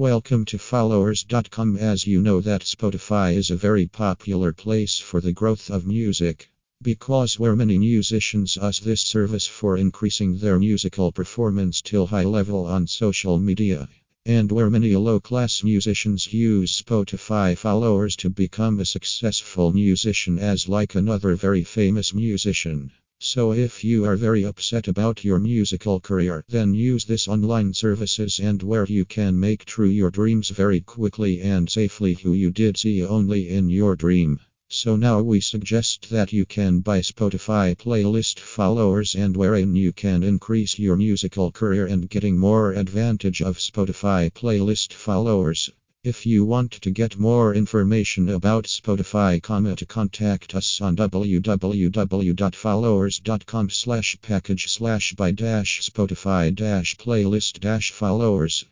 Welcome to followers.com. As you know that Spotify is a very popular place for the growth of music because where many musicians use this service for increasing their musical performance till high level on social media and where many low class musicians use Spotify followers to become a successful musician as like another very famous musician. So if you are very upset about your musical career, then use this online services and where you can make true your dreams very quickly and safely who you did see only in your dream. So now we suggest that you can buy Spotify playlist followers and wherein you can increase your musical career and getting more advantage of Spotify playlist followers. If you want to get more information about Spotify, comma to contact us on www.followers.com slash package slash buy dash Spotify dash playlist dash followers.